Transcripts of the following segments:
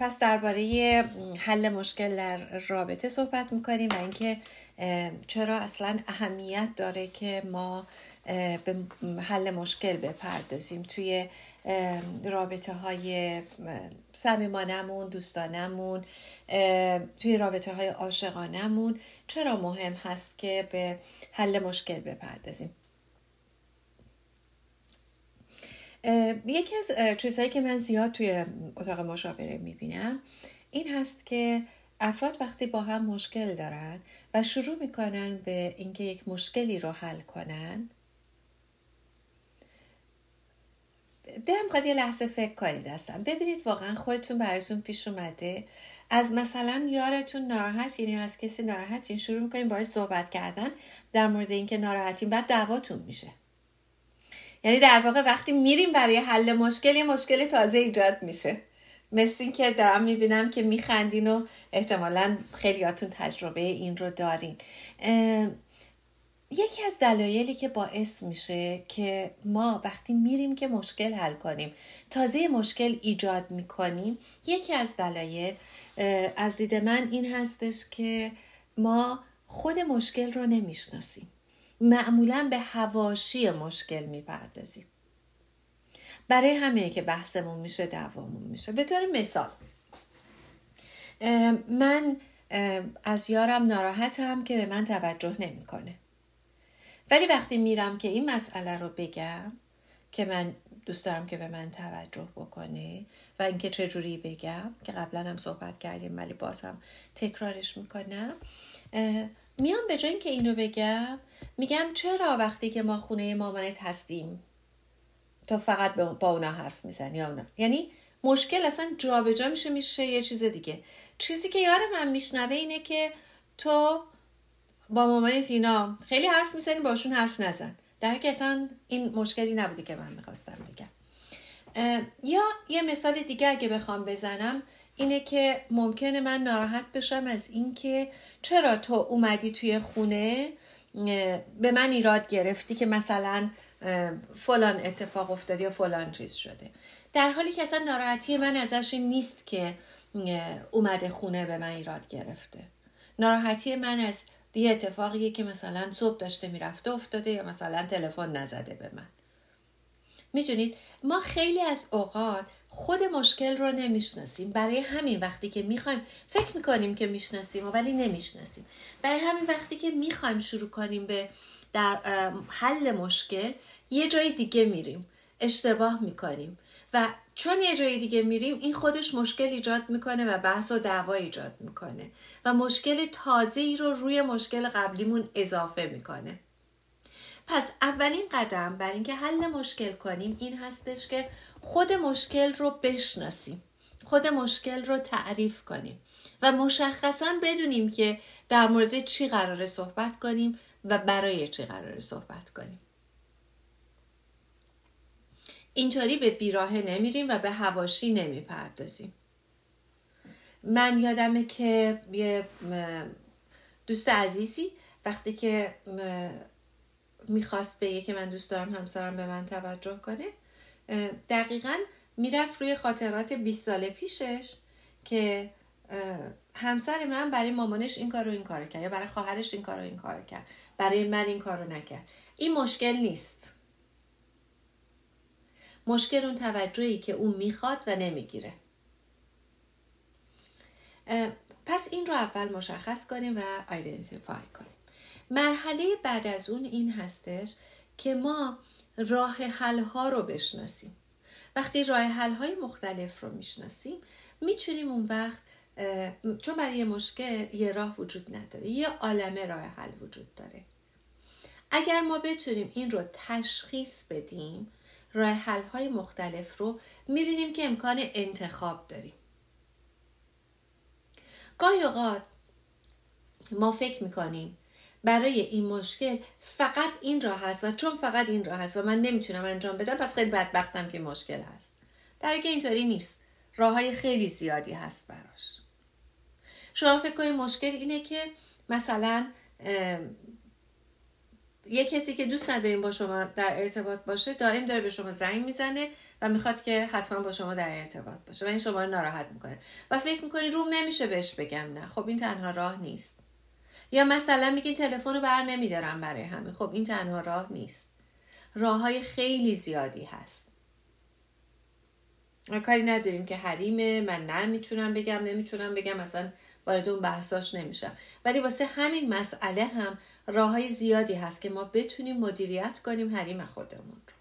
پس درباره حل مشکل در رابطه صحبت می‌کنیم و اینکه چرا اصلا اهمیت داره که ما به حل مشکل بپردازیم توی رابطه های سمیمانمون دوستانمون توی رابطه های عاشقانمون چرا مهم هست که به حل مشکل بپردازیم؟ یکی از چیزهایی که من زیاد توی اتاق مشاوره می‌بینم این هست که افراد وقتی با هم مشکل دارن و شروع می‌کنن به اینکه یک مشکلی رو حل کنن دلم خواهد یه لحظه فکر کنید هستم ببینید واقعا خودتون براتون پیش اومده. از مثلا یارتون ناراحت یعنی از کسی ناراحت این شروع می‌کنین باید صحبت کردن در مورد اینکه ناراحتین بعد دعواتون میشه. یعنی در واقع وقتی میریم برای حل مشکل یه مشکل تازه ایجاد میشه. مثل این که دارم می‌بینم که میخندین و احتمالا خیلیاتون تجربه این رو دارین. یکی از دلایلی که باعث میشه که ما وقتی میریم که مشکل حل کنیم تازه مشکل ایجاد می‌کنیم یکی از دلایل از دید من این هستش که ما خود مشکل رو نمی‌شناسیم. معمولا به هواشی مشکل می‌پردازیم. برای همه که بحثمون میشه دوامون میشه. به طور مثال من از یارم ناراحتم که به من توجه نمی‌کنه. ولی وقتی میرم که این مسئله رو بگم که من دوست دارم که به من توجه بکنه و اینکه چجوری بگم که قبلا هم صحبت کردیم ولی باز هم تکرارش می‌کنم. میام به جای اینکه اینو بگم میگم چرا وقتی که ما خونه مامانت هستیم تو فقط با اونا حرف می‌زنی؟ اونا یعنی مشکل اصلا جابجا جا میشه میشه یه چیز دیگه. چیزی که یار من میشنوه اینه که تو با مامانت اینا خیلی حرف می‌زنی باشون حرف نزن. در که اصلا این مشکلی نبوده که من می‌خواستم بگم. یا یه مثال دیگه اگه بخوام بزنم اینه که ممکنه من ناراحت بشم از اینکه چرا تو اومدی توی خونه به من ایراد گرفتی که مثلا فلان اتفاق افتاده یا فلان چیز شده. در حالی که اصلا ناراحتی من ازش نیست که اومده خونه به من ایراد گرفته. ناراحتی من از یه اتفاقیه که مثلا صبح داشته می‌رفته افتاده یا مثلا تلفن نزده به من. می‌دونید ما خیلی از اوقات خود مشکل رو نمی‌شناسیم. برای همین وقتی که می‌خوایم فکر می‌کنیم که می‌شناسیم ولی نمی‌شناسیم. برای همین وقتی که می‌خوایم شروع کنیم به در حل مشکل یه جای دیگه میریم. اشتباه می‌کنیم. و چون یه جای دیگه میریم این خودش مشکل ایجاد می‌کنه و بحث و دعوا ایجاد می‌کنه و مشکل تازه ای رو روی مشکل قبلیمون اضافه می‌کنه. پس اولین قدم بر اینکه حل مشکل کنیم این هستش که خود مشکل رو بشناسیم خود مشکل رو تعریف کنیم و مشخصا بدونیم که در مورد چی قراره صحبت کنیم و برای چی قراره صحبت کنیم. اینطوری به بیراهه نمیریم و به هواشی نمی‌پردازیم. من یادمه که یه دوست عزیزی وقتی که می‌خواست بگه که من دوست دارم همسرم به من توجه کنه دقیقا می‌رفت روی خاطرات 20 سال پیشش که همسر من برای مامانش این کار رو این کار کرد یا برای خواهرش این کار رو این کار کرد برای من این کار رو نکرد. این مشکل نیست. مشکل اون توجهی که اون می‌خواد و نمی‌گیره. پس این رو اول مشخص کنیم و آیدنتیفای کنیم. مرحله بعد از اون این هستش که ما راه حل ها رو بشناسیم. وقتی راه حل های مختلف رو می‌شناسیم می‌تونیم اون وقت چون برای یه مشکل یه راه وجود نداره یه عالمه راه حل وجود داره. اگر ما بتونیم این رو تشخیص بدیم راه حل های مختلف رو می‌بینیم که امکان انتخاب داریم. گاهی اوقات ما فکر می‌کنیم برای این مشکل فقط این راه هست و چون فقط این راه هست و من نمی‌تونم انجام بدم پس خیلی بدبختم که مشکل هست. در که اینطوری نیست. راه های خیلی زیادی هست براش. شما فکر کنید مشکل اینه که مثلا یه کسی که دوست نداریم با شما در ارتباط باشه دائم داره به شما زنگ می‌زنه و می‌خواد که حتما با شما در ارتباط باشه و این شما رو ناراحت می‌کنه. و فکر می‌کنین روم نمیشه بهش بگم نه. خب این تنها راه نیست. یا مثلا میگین تلفن رو بر نمیدارم برای همین. خب این تنها راه نیست. راه های خیلی زیادی هست. کاری نداریم که حریمه من نمی‌تونم بگم نمی‌تونم بگم. مثلا وارد اون بحثاش نمیشم. ولی واسه همین مسئله هم راه های زیادی هست که ما بتونیم مدیریت کنیم حریم خودمون رو.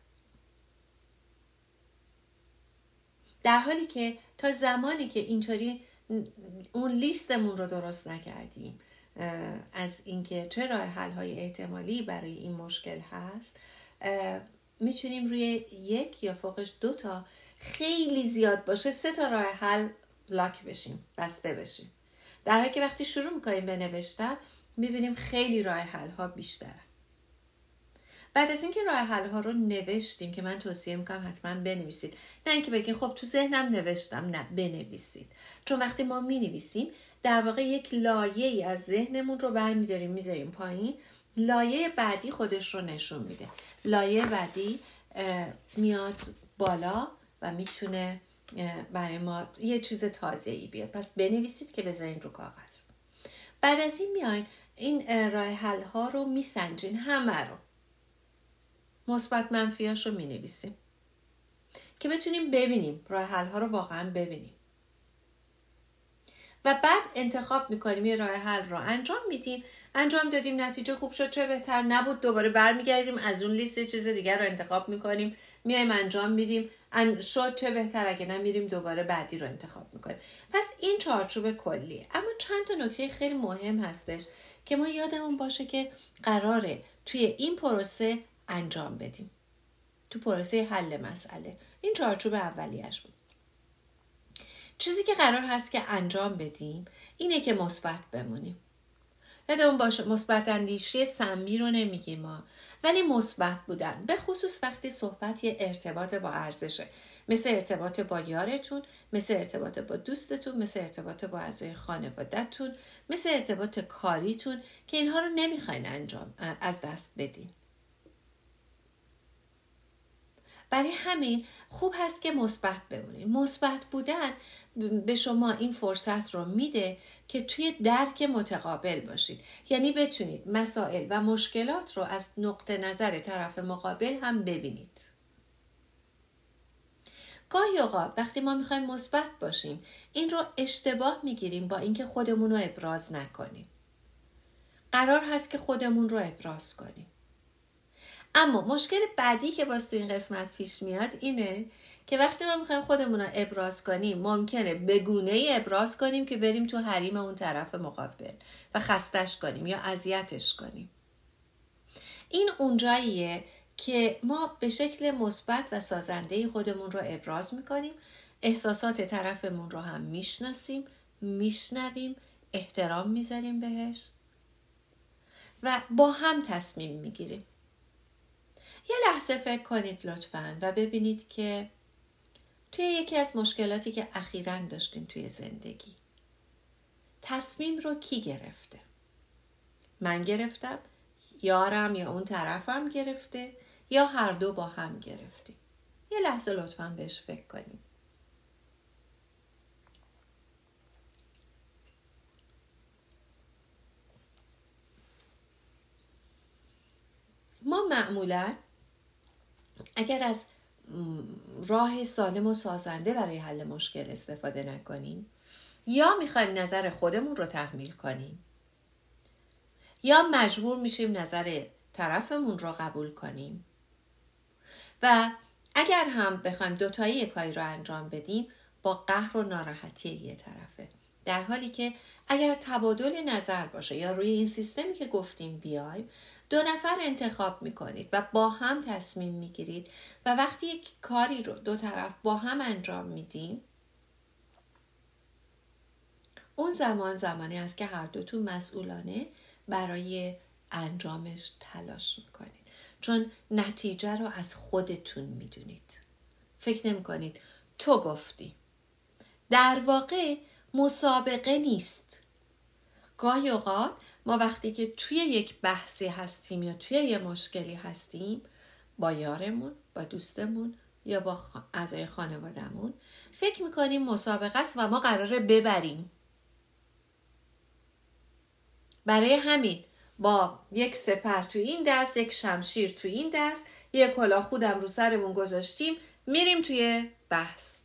در حالی که تا زمانی که اینطوری اون لیستمون رو درست نکردیم از اینکه چه راه حل های احتمالی برای این مشکل هست می‌تونیم روی یک یا فوقش دو تا خیلی زیاد باشه سه تا راه حل لاک بشیم بسته بشیم. در حالی که وقتی شروع می‌کنیم به نوشتن می‌بینیم خیلی راه حل ها بیشتره. بعد از اینکه راه حل ها رو نوشتیم که من توصیه می‌کنم حتما بنویسید. نه اینکه بگین خب تو ذهنم نوشتم نه بنویسید. چون وقتی ما می‌نویسیم در واقع یک لایه ای از ذهنمون رو برمیداریم می‌ذاریم پایین. لایه بعدی خودش رو نشون میده. لایه بعدی میاد بالا و می‌تونه برای ما یه چیز تازه ای بیاد. پس بنویسید که بذارین رو کاغذ. بعد از این میاین این راه حل ها رو میسنجین همه رو. مثبت منفیاش رو می‌نویسیم. که بتونیم ببینیم راه حل ها رو واقعا ببینیم. و بعد انتخاب می‌کنیم یه راه حل رو انجام میدیم. انجام دادیم نتیجه خوب شد چه بهتر نبود دوباره برمیگردیم از اون لیست چیز دیگر رو انتخاب می‌کنیم. میایم انجام میدیم. شد چه بهتر اگه نمیریم دوباره بعدی رو انتخاب می‌کنیم. پس این چارچوب کلیه. اما چند تا نکته خیلی مهم هستش که ما یادمون باشه که قراره توی این پروسه انجام بدیم. تو پروسه حل مسئله. این چارچوب اولیش بود. چیزی که قرار هست که انجام بدیم اینه که مثبت بمونیم. یادمون باشه مثبت اندیشی سمی رو نمیگیم ما. ولی مثبت بودن به خصوص وقتی صحبت یه ارتباط با ارزشه. مثل ارتباط با یارتون مثل ارتباط با دوستتون مثل ارتباط با اعضای خانوادهتون مثل ارتباط کاریتون که اینها رو نمی‌خواین انجام از دست بدین. برای همین خوب هست که مثبت بمونید مثبت بودن به شما این فرصت رو میده که توی درک متقابل باشید. یعنی بتونید مسائل و مشکلات رو از نقطه نظر طرف مقابل هم ببینید. گاهی اوقات وقتی ما می‌خوایم مثبت باشیم این رو اشتباه می‌گیریم با اینکه خودمون رو ابراز نکنیم. قرار هست که خودمون رو ابراز کنیم. اما مشکل بعدی که باز تو این قسمت پیش میاد اینه که وقتی ما می‌خوایم خودمون رو ابراز کنیم ممکنه بگونه ای ابراز کنیم که بریم تو حریم اون طرف مقابل و خستش کنیم یا اذیتش کنیم. این اونجاییه که ما به شکل مثبت و سازنده خودمون رو ابراز می‌کنیم احساسات طرفمون رو هم می‌شناسیم میشنویم احترام می‌ذاریم بهش و با هم تصمیم می‌گیریم. یه لحظه فکر کنید لطفا و ببینید که توی یکی از مشکلاتی که اخیرا داشتیم توی زندگی. تصمیم رو کی گرفته؟ من گرفتم یارم یا اون طرفم گرفته یا هر دو با هم گرفتیم. یه لحظه لطفا بهش فکر کنیم. ما معمولا اگر از راه سالم و سازنده برای حل مشکل استفاده نکنیم؟ یا می‌خوایم نظر خودمون رو تحمیل کنیم؟ یا مجبور میشیم نظر طرفمون رو قبول کنیم؟ و اگر هم بخوایم دوتایی کاری رو انجام بدیم با قهر و ناراحتی یه طرفه. در حالی که اگر تبادل نظر باشه یا روی این سیستمی که گفتیم بیایم دو نفر انتخاب می‌کنید و با هم تصمیم می‌گیرید و وقتی یک کاری رو دو طرف با هم انجام میدین اون زمان زمانی است که هر دوتون مسئولانه برای انجامش تلاش می‌کنید. چون نتیجه رو از خودتون می‌دونید. فکر نمی کنید تو گفتی. در واقع مسابقه نیست. گاهی اوقات ما وقتی که توی یک بحثی هستیم یا توی یه مشکلی هستیم با یارمون با دوستمون یا با اعضای خانوادهمون فکر می‌کنیم مسابقه است و ما قراره ببریم. برای همین با یک سپر تو این دست یک شمشیر تو این دست یک کلاه خودم رو سرمون گذاشتیم میریم توی بحث.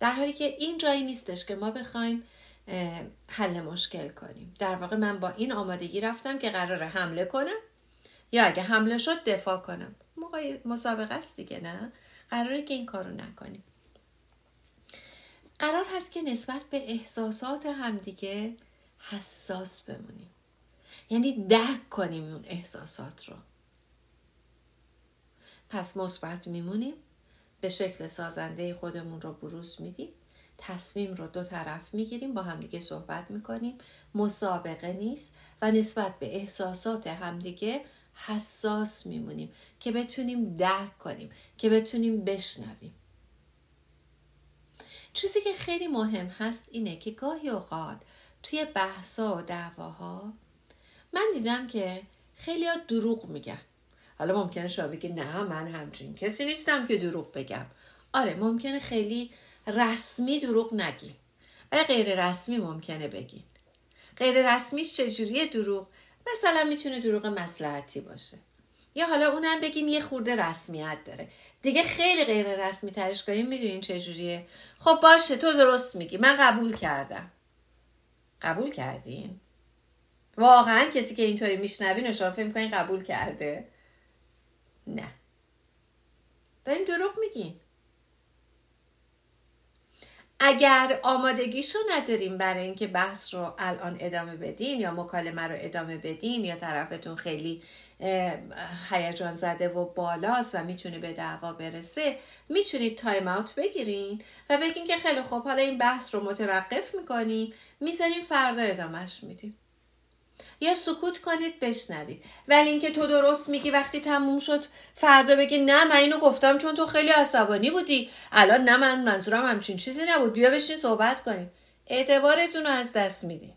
در حالی که این جایی نیستش که ما بخوایم حل مشکل کنیم. در واقع من با این آمادگی رفتم که قرار حمله کنم یا اگه حمله شد دفاع کنم. موقع مسابقه است دیگه نه؟ قراره که این کارو نکنیم. قرار هست که نسبت به احساسات همدیگه حساس بمونیم. یعنی درک کنیم اون احساسات رو. پس مثبت میمونیم به شکل سازنده خودمون رو بروز میدیم. تصمیم رو دو طرف می‌گیریم با همدیگه صحبت می‌کنیم. مسابقه نیست و نسبت به احساسات همدیگه حساس میمونیم که بتونیم درک کنیم که بتونیم بشنویم. چیزی که خیلی مهم هست اینه که گاهی اوقات توی بحثا و دعواها من دیدم که خیلی دروغ میگن. حالا ممکنه شما بگی نه من همچین کسی نیستم که دروغ بگم. آره ممکنه خیلی رسمی دروغ نگی. ولی غیر رسمی ممکنه بگین غیر رسمیش چجوریه دروغ؟ مثلا می‌تونه دروغ مسلحتی باشه. یا حالا اونم بگیم یه خورده رسمیت داره. دیگه خیلی غیر رسمی ترش کنیم می‌دونین چجوریه؟ خب باشه تو درست میگی. من قبول کردم. قبول کردین؟ واقعا کسی که اینطوری میشنوین شما فکر می‌کنین قبول کرده؟ نه. دارین دروغ میگین. اگر آمادگیشو نداریم برای اینکه بحث رو الان ادامه بدین یا مکالمه رو ادامه بدین یا طرفتون خیلی هیجان زده و بالاست و می‌تونه به دعوا برسه می‌تونید تایم اوت بگیرین و بگین که خیلی خوب حالا این بحث رو متوقف می‌کنیم می‌ذاریم فردا ادامهش میدیم. یا سکوت کنید بشنوید. ولی اینکه تو درست میگی وقتی تموم شد فردا بگی نه من اینو گفتم چون تو خیلی عصبانی بودی. الان نه من منظورم همچین چیزی نبود. بیا بشین صحبت کنیم. اعتبارتون رو از دست میدین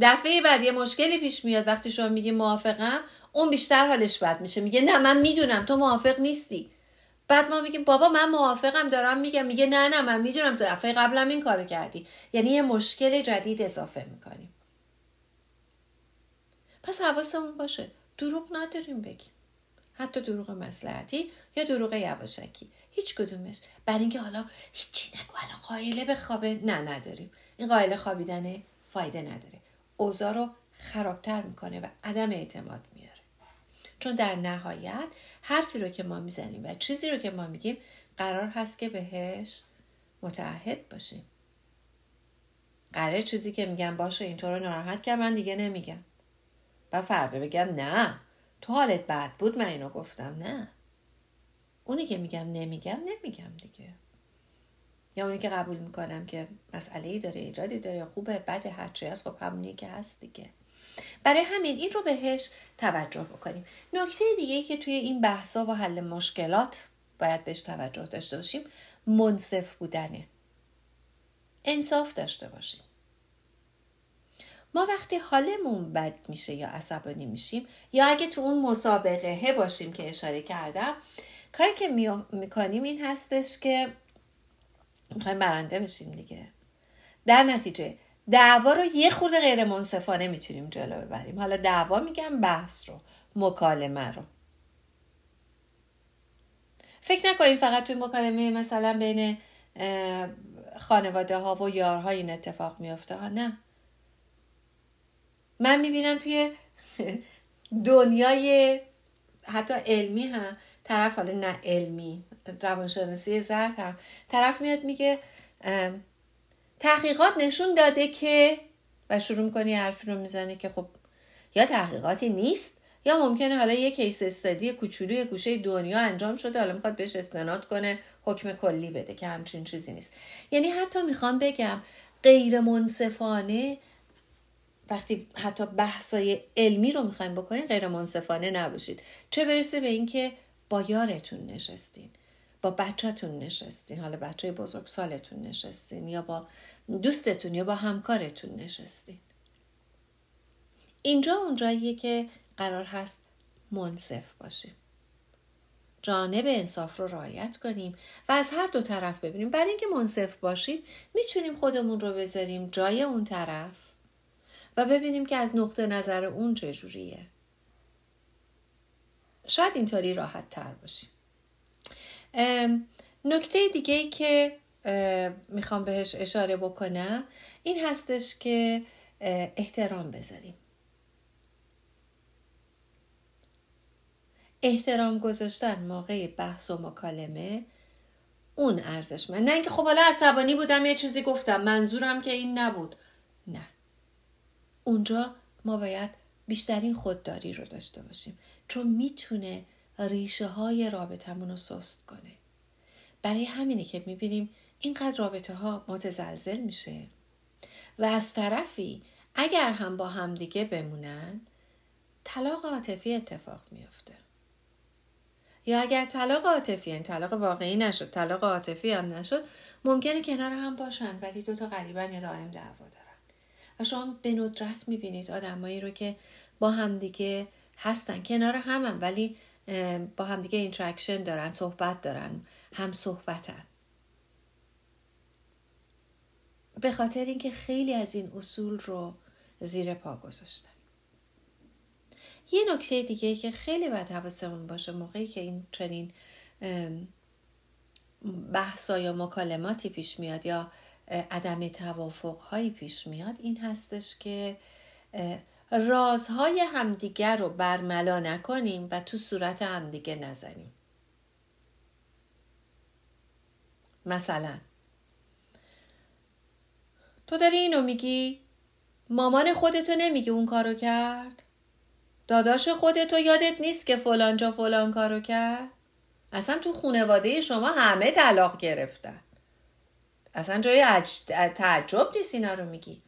دفعه بعد یه مشکلی پیش میاد وقتی شما میگی موافقم اون بیشتر حالش بد میشه. میگه نه من می‌دونم تو موافق نیستی. بعد ما میگیم بابا من موافقم دارم میگم. میگه نه نه من می‌دونم تو دفعه قبلم این کارو کردی. یعنی یه مشکل جدید اضافه می‌کنیم. پس حواسمون باشه. دروغ نداریم بگیم. حتی دروغ مسلحتی یا دروغ یواشکی. هیچ کدومش. برای اینکه حالا هیچی نگو الان قایله بخوابه نه نداریم. این قایله خوابیدن فایده نداره. اوضاع رو خرابتر می‌کنه و عدم اعتماد. چون در نهایت حرفی رو که ما می‌زنیم و چیزی رو که ما میگیم قرار هست که بهش متعهد باشیم. قرار چیزی که میگم باشه اینطور رو ناراحت که من دیگه نمیگم. و فردا بگم نه تو حالت بد بود من اینو گفتم نه. اونی که میگم نمیگم نمیگم دیگه. یا اونی که قبول می‌کنم که مسئله ای داره ایرادی داره خوبه بد هرچی هست خب همونی که هست دیگه. برای همین این رو بهش توجه بکنیم. نکته دیگه که توی این بحثا و حل مشکلات باید بهش توجه داشته باشیم منصف بودنه. انصاف داشته باشیم. ما وقتی حالمون بد میشه یا عصبانی میشیم یا اگه تو اون مسابقه باشیم که اشاره کردم کاری که می‌کنیم این هستش که می‌خوایم برنده بشیم دیگه. در نتیجه دعوا رو یه خورده غیر منصفانه می‌تونیم جلو ببریم. حالا دعوا میگم بحث رو مکالمه رو. فکر نکنیم فقط توی مکالمه مثلا بین خانواده ها و یارها این اتفاق میافته. ها نه. من می‌بینم توی دنیای حتی علمی هم طرف حالا نه علمی روانشناسی زرد هم طرف میاد میگه تحقیقات نشون داده که و شروع می‌کنی حرفی رو می‌زنی که خب یا تحقیقاتی نیست یا ممکنه حالا یه کیس استادی کوچولوی گوشه دنیا انجام شده حالا می‌خواد بهش استناد کنه حکم کلی بده که همچین چیزی نیست. یعنی حتی می‌خوام بگم غیر منصفانه وقتی حتی بحثای علمی رو می‌خوایم بکنین غیر منصفانه نباشید. چه برسه به اینکه با یارتون نشستین با بچهتون نشستین حالا بچه بزرگ سالتون نشستین یا با دوستتون یا با همکارتون نشستین. اینجا اونجاییه که قرار هست منصف باشیم. جانب انصاف رو رعایت کنیم و از هر دو طرف ببینیم. برای اینکه منصف باشیم می‌تونیم خودمون رو بذاریم جای اون طرف و ببینیم که از نقطه نظر اون چجوریه شاید اینطوری راحت تر باشیم نکته دیگه ای که می‌خوام بهش اشاره بکنم. این هستش که احترام بذاریم. احترام گذاشتن موقع بحث و مکالمه اون ارزش من. نه اینکه خب حالا عصبانی بودم یه چیزی گفتم منظورم که این نبود. نه. اونجا ما باید بیشترین خودداری رو داشته باشیم. چون می‌تونه ریشه های رابطمون رو سست کنه. برای همینه که می‌بینیم اینقدر رابطه ها متزلزل میشه. و از طرفی اگر هم با همدیگه بمونن طلاق عاطفی اتفاق میافته. یا اگر طلاق عاطفی این یعنی طلاق واقعی نشد طلاق عاطفی هم نشد ممکنه کنار هم باشن ولی دو تا غریبن یا دائم دعوا دارن. و شما به ندرت می‌بینید آدمایی رو که با همدیگه هستن کنار هم, هم ولی با همدیگه interaction دارن صحبت دارن هم صحبتن. به خاطر اینکه خیلی از این اصول رو زیر پا گذاشتن. یه نکته دیگه که خیلی باید حواسمون باشه موقعی که این چنین بحثا یا مکالماتی پیش میاد یا عدم توافق هایی پیش میاد این هستش که رازهای همدیگر رو برملا نکنیم و تو صورت همدیگه نزنیم. مثلا تو داری اینو میگی؟ مامان خودتو نمیگی اون کارو کرد؟ داداش خودتو یادت نیست که فلان جا فلان کارو کرد؟ اصلا تو خونواده شما همه طلاق گرفتن. اصلا جای تعجب نیست اینا رو میگی.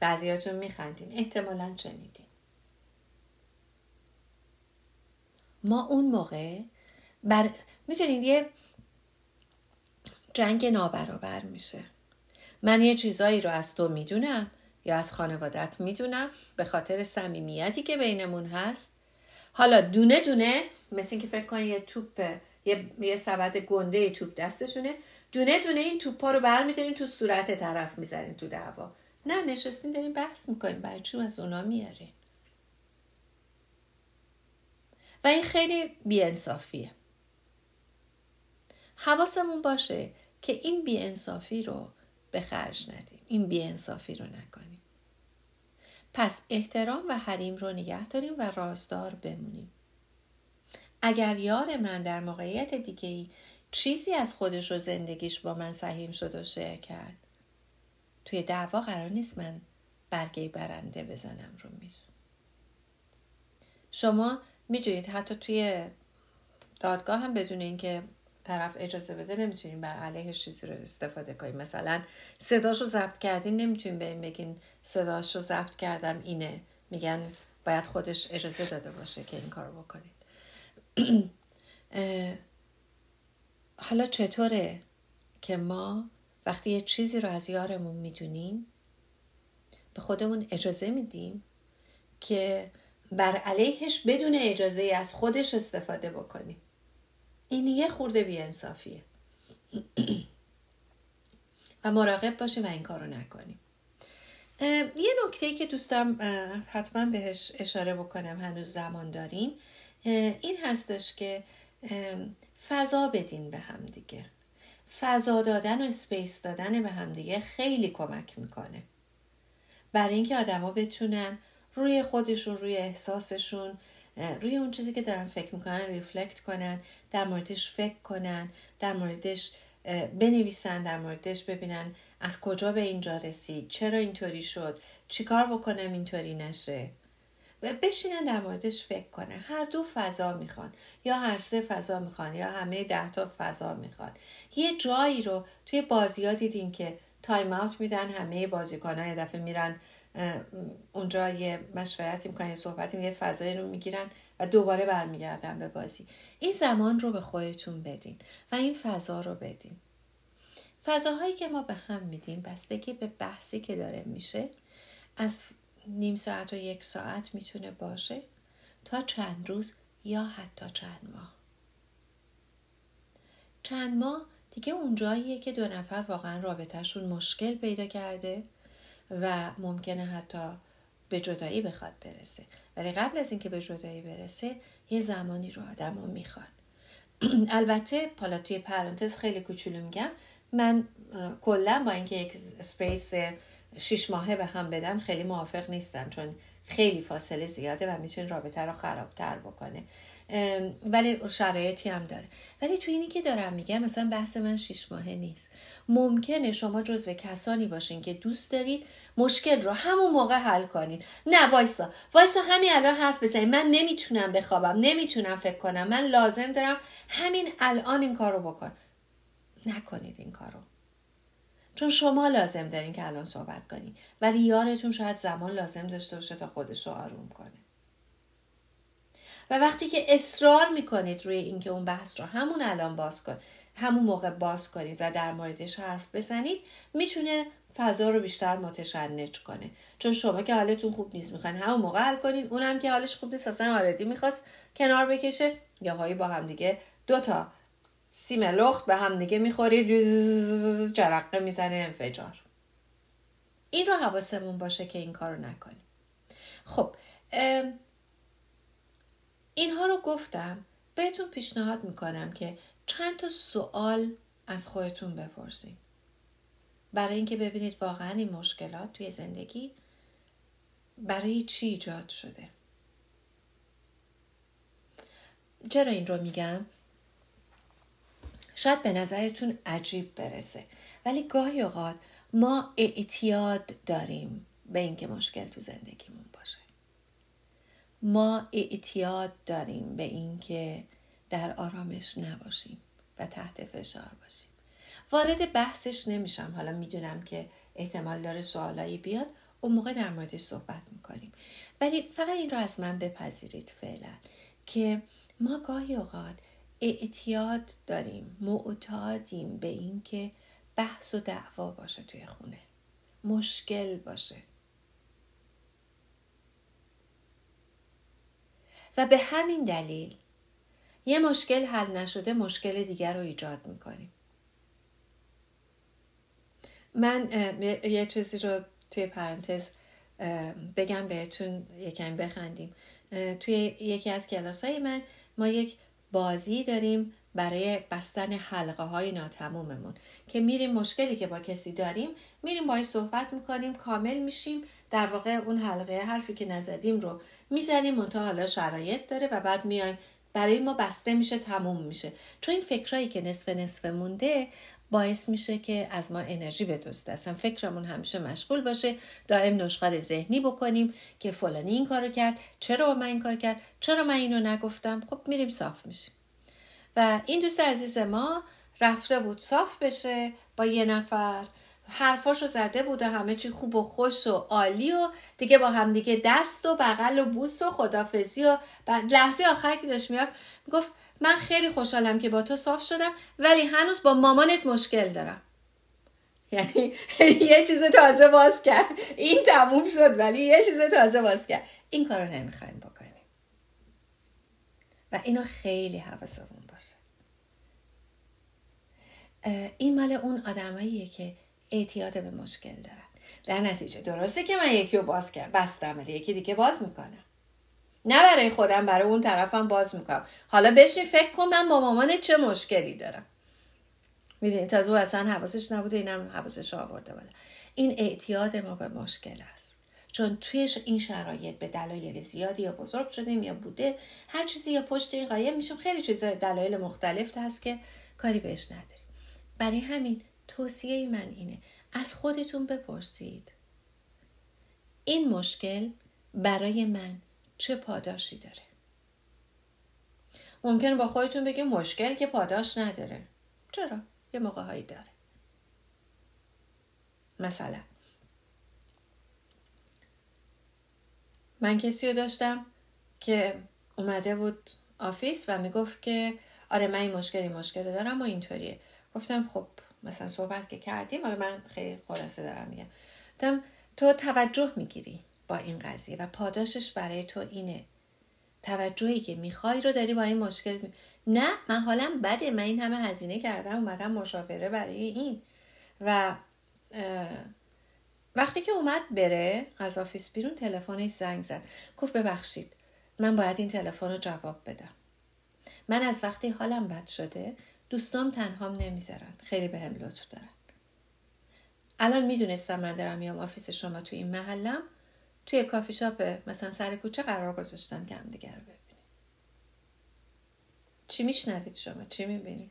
بعضیاتون میخندین. احتمالا شنیدین. ما اون موقع بر می‌تونید یه جنگ نابرابر میشه. من یه چیزایی رو از تو می‌دونم یا از خانوادت می‌دونم به خاطر صمیمیتی که بینمون هست. حالا دونه دونه مثل اینکه فکر کنی یه توپ یه, یه سبد گنده توپ دستشونه دونه دونه این توپا رو برمیدارین تو صورت طرف می‌زنین تو دعوا. نه نشستین داریم بحث می‌کنیم برای چون از اونا میارین؟ و این خیلی بیانصافیه. حواسمون باشه که این بیانصافی رو به خرج ندیم. این بیانصافی رو نکنیم. پس احترام و حریم رو نگه داریم و رازدار بمونیم. اگر یار من در موقعیت دیگه ای چیزی از خودش و زندگیش با من سهیم شد و شعر کرد توی دعوا قرار نیست من برگه برنده بزنم رو میز. شما می‌دونید حتی توی دادگاه هم بدون اینکه طرف اجازه بده نمی‌تونیم بر علیهش چیزی رو استفاده کنیم. مثلا صداش رو ضبط کردین نمی‌تونیم بهم بگین صداش رو ضبط کردم اینه. میگن باید خودش اجازه داده باشه که این کار بکنید حالا چطوره که ما وقتی یه چیزی رو از یارمون می‌دونیم به خودمون اجازه میدیم که بر علیهش بدون اجازه از خودش استفاده بکنیم. این یه خورده بیانصافیه. و مراقب باشیم و این کار رو نکنیم. یه نکته که دوست دارم حتما بهش اشاره بکنم هنوز زمان دارین. این هستش که فضا بدین به هم دیگه. فضا دادن و اسپیس دادن به همدیگه خیلی کمک می‌کنه. برای اینکه آدما بتونن روی خودشون روی احساسشون روی اون چیزی که دارن فکر می‌کنن reflect کنن در موردش فکر کنن در موردش بنویسن در موردش ببینن از کجا به اینجا رسید چرا اینطوری شد چیکار بکنم اینطوری نشه. و بشینن در موردش فکر کنن. هر دو فضا می‌خوان. یا هر سه فضا می‌خوان یا همه ده تا فضا می‌خوان. یه جایی رو توی بازی ها دیدین که time out میدن همه بازیکن ها یه دفعه میرن اونجا یه مشورتی می‌کنن یه صحبتی یه فضایی رو می‌گیرن و دوباره برمیگردن به بازی. این زمان رو به خودتون بدین و این فضا رو بدین. فضاهایی که ما به هم میدیم بستگی به بحثی که داره میشه از نیم ساعت و یک ساعت می‌تونه باشه تا چند روز یا حتی چند ماه. چند ماه دیگه اونجاییه که دو نفر واقعا رابطهشون مشکل پیدا کرده و ممکنه حتی به جدایی بخواد برسه. ولی قبل از اینکه به جدایی برسه یه زمانی رو آدم رو می‌خوان. البته حالا توی پرانتز خیلی کوچولو میگم من کلا با اینکه یک اسپریس شیش ماهه به هم بدم خیلی موافق نیستم چون خیلی فاصله زیاده و می‌تونه رابطه رو خرابتر بکنه. ولی شرایطی هم داره. ولی تو اینی که دارم میگم مثلا بحث من شیش ماهه نیست. ممکنه شما جزو کسانی باشین که دوست دارید مشکل رو همون موقع حل کنید. نه وایسا. وایسا همین الان حرف بزنید من نمی‌تونم بخوابم نمی‌تونم فکر کنم. من لازم دارم همین الان این کارو بکن. نکنید این کارو. چون شما لازم دارین که الان صحبت کنید ولی یارتون شاید زمان لازم داشته باشه تا خودش رو آروم کنه. و وقتی که اصرار می‌کنید روی اینکه اون بحث رو همون الان باز کن همون موقع باز کنید و در موردش حرف بزنید می‌تونه فضا رو بیشتر متشنج کنه. چون شما که حالتون خوب نیست می‌خواین همون موقع حل کنید اونم که حالش خوب نیست اصلا آردی می‌خواست کنار بکشه یا هایی با هم دیگه دو تا سیم لخت به هم دیگه می‌خورید جرقه می‌زنه انفجار. این رو حواسمون باشه که این کارو نکنیم. خب اینها رو گفتم. بهتون پیشنهاد می‌کنم که چند تا سوال از خودتون بپرسید برای اینکه ببینید واقعا این مشکلات توی زندگی برای چی ایجاد شده. چرا این رو میگم؟ شاید به نظرتون عجیب برسه. ولی گاهی اوقات ما اعتیاد داریم به اینکه مشکل تو زندگیمون ما اعتیاد داریم به اینکه در آرامش نباشیم و تحت فشار باشیم. وارد بحثش نمیشم. حالا می‌دونم که احتمال داره سوالایی بیاد. اون موقع در موردش صحبت می‌کنیم. ولی فقط این رو از من بپذیرید فعلا که ما گاهی اوقات اعتیاد داریم معتادیم به اینکه بحث و دعوا باشه توی خونه. مشکل باشه. و به همین دلیل یه مشکل حل نشده مشکل دیگر رو ایجاد می‌کنیم. من یه چیزی رو توی پرانتز بگم بهتون یکم بخندیم. توی یکی از کلاس های من ما یک بازی داریم برای بستن حلقه های ناتموممون که میریم مشکلی که با کسی داریم میریم باید صحبت می‌کنیم کامل میشیم در واقع اون حلقه حرفی که نزدیم رو می‌زنیم منتها حالا شرایط داره و بعد میایم. برای ما بسته میشه تموم میشه. چون این فکرایی که نصف نصف مونده باعث میشه که از ما انرژی بدزده اصلا فکرمون همیشه مشغول باشه. دائم نشخار ذهنی بکنیم که فلانی این کارو کرد چرا من این کار کرد چرا من اینو نگفتم. خب میریم صاف میشیم. و این دوست عزیز ما رفته بود صاف بشه با یه نفر. حرفاشو زده بود و همه چی خوب و خوش و عالی و دیگه با هم دیگه دست و بغل و بوس و خدافزی و لحظه آخر که داشت می‌رفت می‌گفت من خیلی خوشحالم که با تو صاف شدم ولی هنوز با مامانت مشکل دارم. یعنی یه چیز تازه باز کرد. این تموم شد ولی یه چیز تازه باز کرد. این کارو نمی‌خوایم بکنیم. و اینو خیلی حواسمون باشه. این مال اون آدماییه که اعتیاد به مشکل دارن در نتیجه درسته که من یکی رو باز کرد بستم ولی یکی دیگه باز می‌کنم نه برای خودم برای اون طرفم باز می‌کنم. حالا بشین فکر کن من با مامان چه مشکلی دارم. می‌دونی تازه او اصلا حواسش نبوده اینم حواسش آورده بالا این اعتیاد ما به مشکل است. چون توی این شرایط به دلایل زیادی یا بزرگ شدیم یا بوده هر چیزی یا پشت این قایم میشیم. خیلی چیزا دلایل مختلف هست که کاری بهش نداریم. برای همین توصیه من اینه. از خودتون بپرسید. این مشکل برای من چه پاداشی داره؟ ممکن با خودتون بگه مشکل که پاداش نداره. چرا؟ یه موقع هایی داره. مثلا من کسی رو داشتم که اومده بود آفیس و می‌گفت که آره من این مشکل این مشکل دارم و اینطوریه. گفتم خب مثلا صحبت که کردیم حالا من خیلی خلاصه دارم میگم. تو توجه می‌گیری با این قضیه و پاداشش برای تو اینه. توجهی که می‌خوای رو داری با این مشکل نه من حالم بده من این همه هزینه کردم اومدم مشاوره برای این. و وقتی که اومد بره از office بیرون تلفنش زنگ زد. گفت ببخشید من باید این تلفن رو جواب بدم. من از وقتی حالم بد شده دوستام تنهام نمی‌ذارن. خیلی به هم لطف دارن. الان می‌دونستم من دارم میام office شما تو این محلم. توی کافی شاپ مثلا سر کوچه قرار گذاشتن که هم دیگر رو ببینیم. چی میشنوید شما؟ چی می‌بینید؟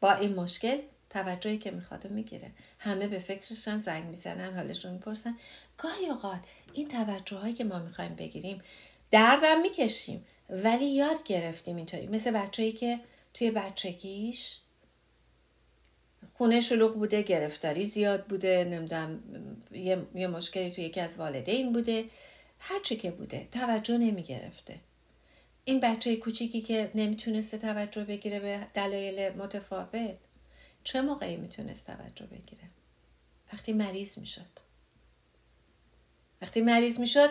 با این مشکل توجهی که می‌خواد می‌گیره. همه به فکرشن زنگ می‌زنن حالشون می‌پرسن. گاهی اوقات این توجه هایی که ما می‌خوایم بگیریم دردم می‌کشیم. ولی یاد گرفتیم اینطوری. مثل بچه‌ای که توی بچگیش خونه شلوغ بوده گرفتاری زیاد بوده نمی‌دونم یه،, یه مشکلی توی یکی از والدین بوده. هرچی که بوده توجه نمی گرفته این بچه کوچیکی که نمی‌تونسته توجه بگیره به دلایل متفاوت چه موقعی می‌تونست توجه بگیره؟ وقتی مریض می‌شد. وقتی مریض می‌شد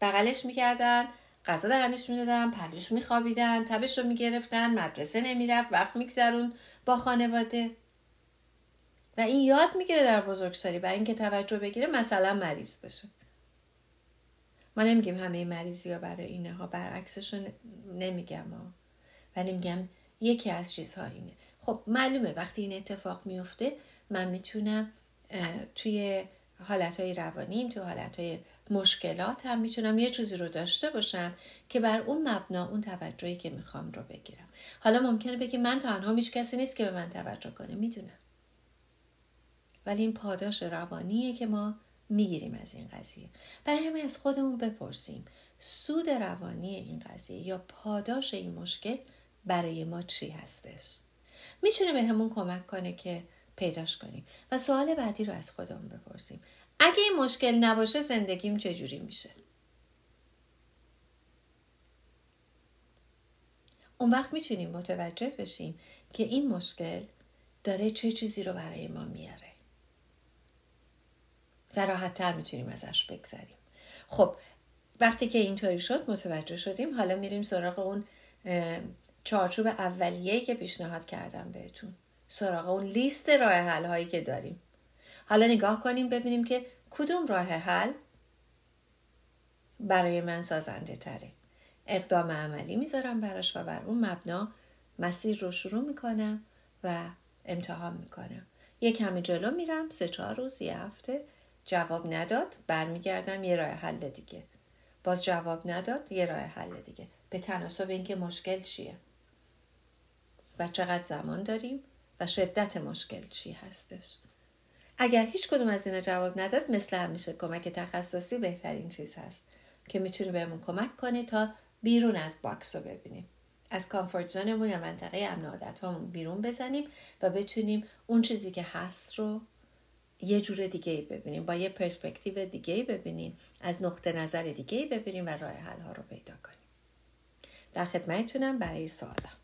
بغلش می‌کردن غذا دهنش می‌دادن پلوش میخوابیدن تبش رو می‌گرفتن مدرسه نمی‌رفت وقت میگذرون با خانواده. و این یاد می‌گیره در بزرگسالی برای اینکه توجه بگیره مثلا مریض بشه. ما نمیگیم همه مریضی ها برای اینه ها برعکسش نمیگم ها ولی میگم یکی از چیزها اینه. خب معلومه وقتی این اتفاق میفته من می‌تونم توی حالتهای روانیم توی حالتهای مشکلات هم می‌تونم یه چیزی رو داشته باشم که بر اون مبنا اون توجهی که می‌خوام رو بگیرم. حالا ممکنه بگی من تنها هیچ کسی نیست که به من توجه کنه. می‌دونم. ولی این پاداش روانیه که ما می‌گیریم از این قضیه. برای همه از خودمون بپرسیم سود روانی این قضیه یا پاداش این مشکل برای ما چی هستش؟ می‌تونه به همون کمک کنه که پیداش کنیم. و سوال بعدی رو از خودمون بپرسیم. اگه این مشکل نباشه زندگیم چجوری میشه؟ اون وقت می‌تونیم متوجه بشیم که این مشکل داره چه چیزی رو برای ما میاره. و راحت تر می‌تونیم ازش بگذریم. خب وقتی که اینطوری شد متوجه شدیم. حالا میریم سراغ اون چارچوب اولیه‌ای که پیشنهاد کردم بهتون. سراغ اون لیست راه حل هایی که داریم. حالا نگاه کنیم ببینیم که کدوم راه حل برای من سازنده تره. اقدام عملی می‌ذارم براش و بر اون مبنا مسیر رو شروع می‌کنم و امتحان می‌کنم. یک کمی جلو میرم سه چهار روز یه هفته. جواب نداد برمیگردم یه راه حل دیگه. باز جواب نداد یه راه حل دیگه. به تناسب اینکه مشکل چیه؟ و چقدر زمان داریم و شدت مشکل چی هستش؟ اگر هیچ کدوم از اینا جواب نداد مثل همیشه کمک تخصصی بهترین چیز هست که می‌تونه بهمون کمک کنه تا بیرون از box رو ببینیم. از comfort zone مون یا منطقه امن عادت بیرون بزنیم و بتونیم اون چیزی که هست رو یه جور دیگه ای ببینیم با یه پرسپکتیو دیگه ای ببینیم از نقطه نظر دیگه ای ببینیم و راه حل ها رو پیدا کنیم. در خدمتتونم برای سوال هم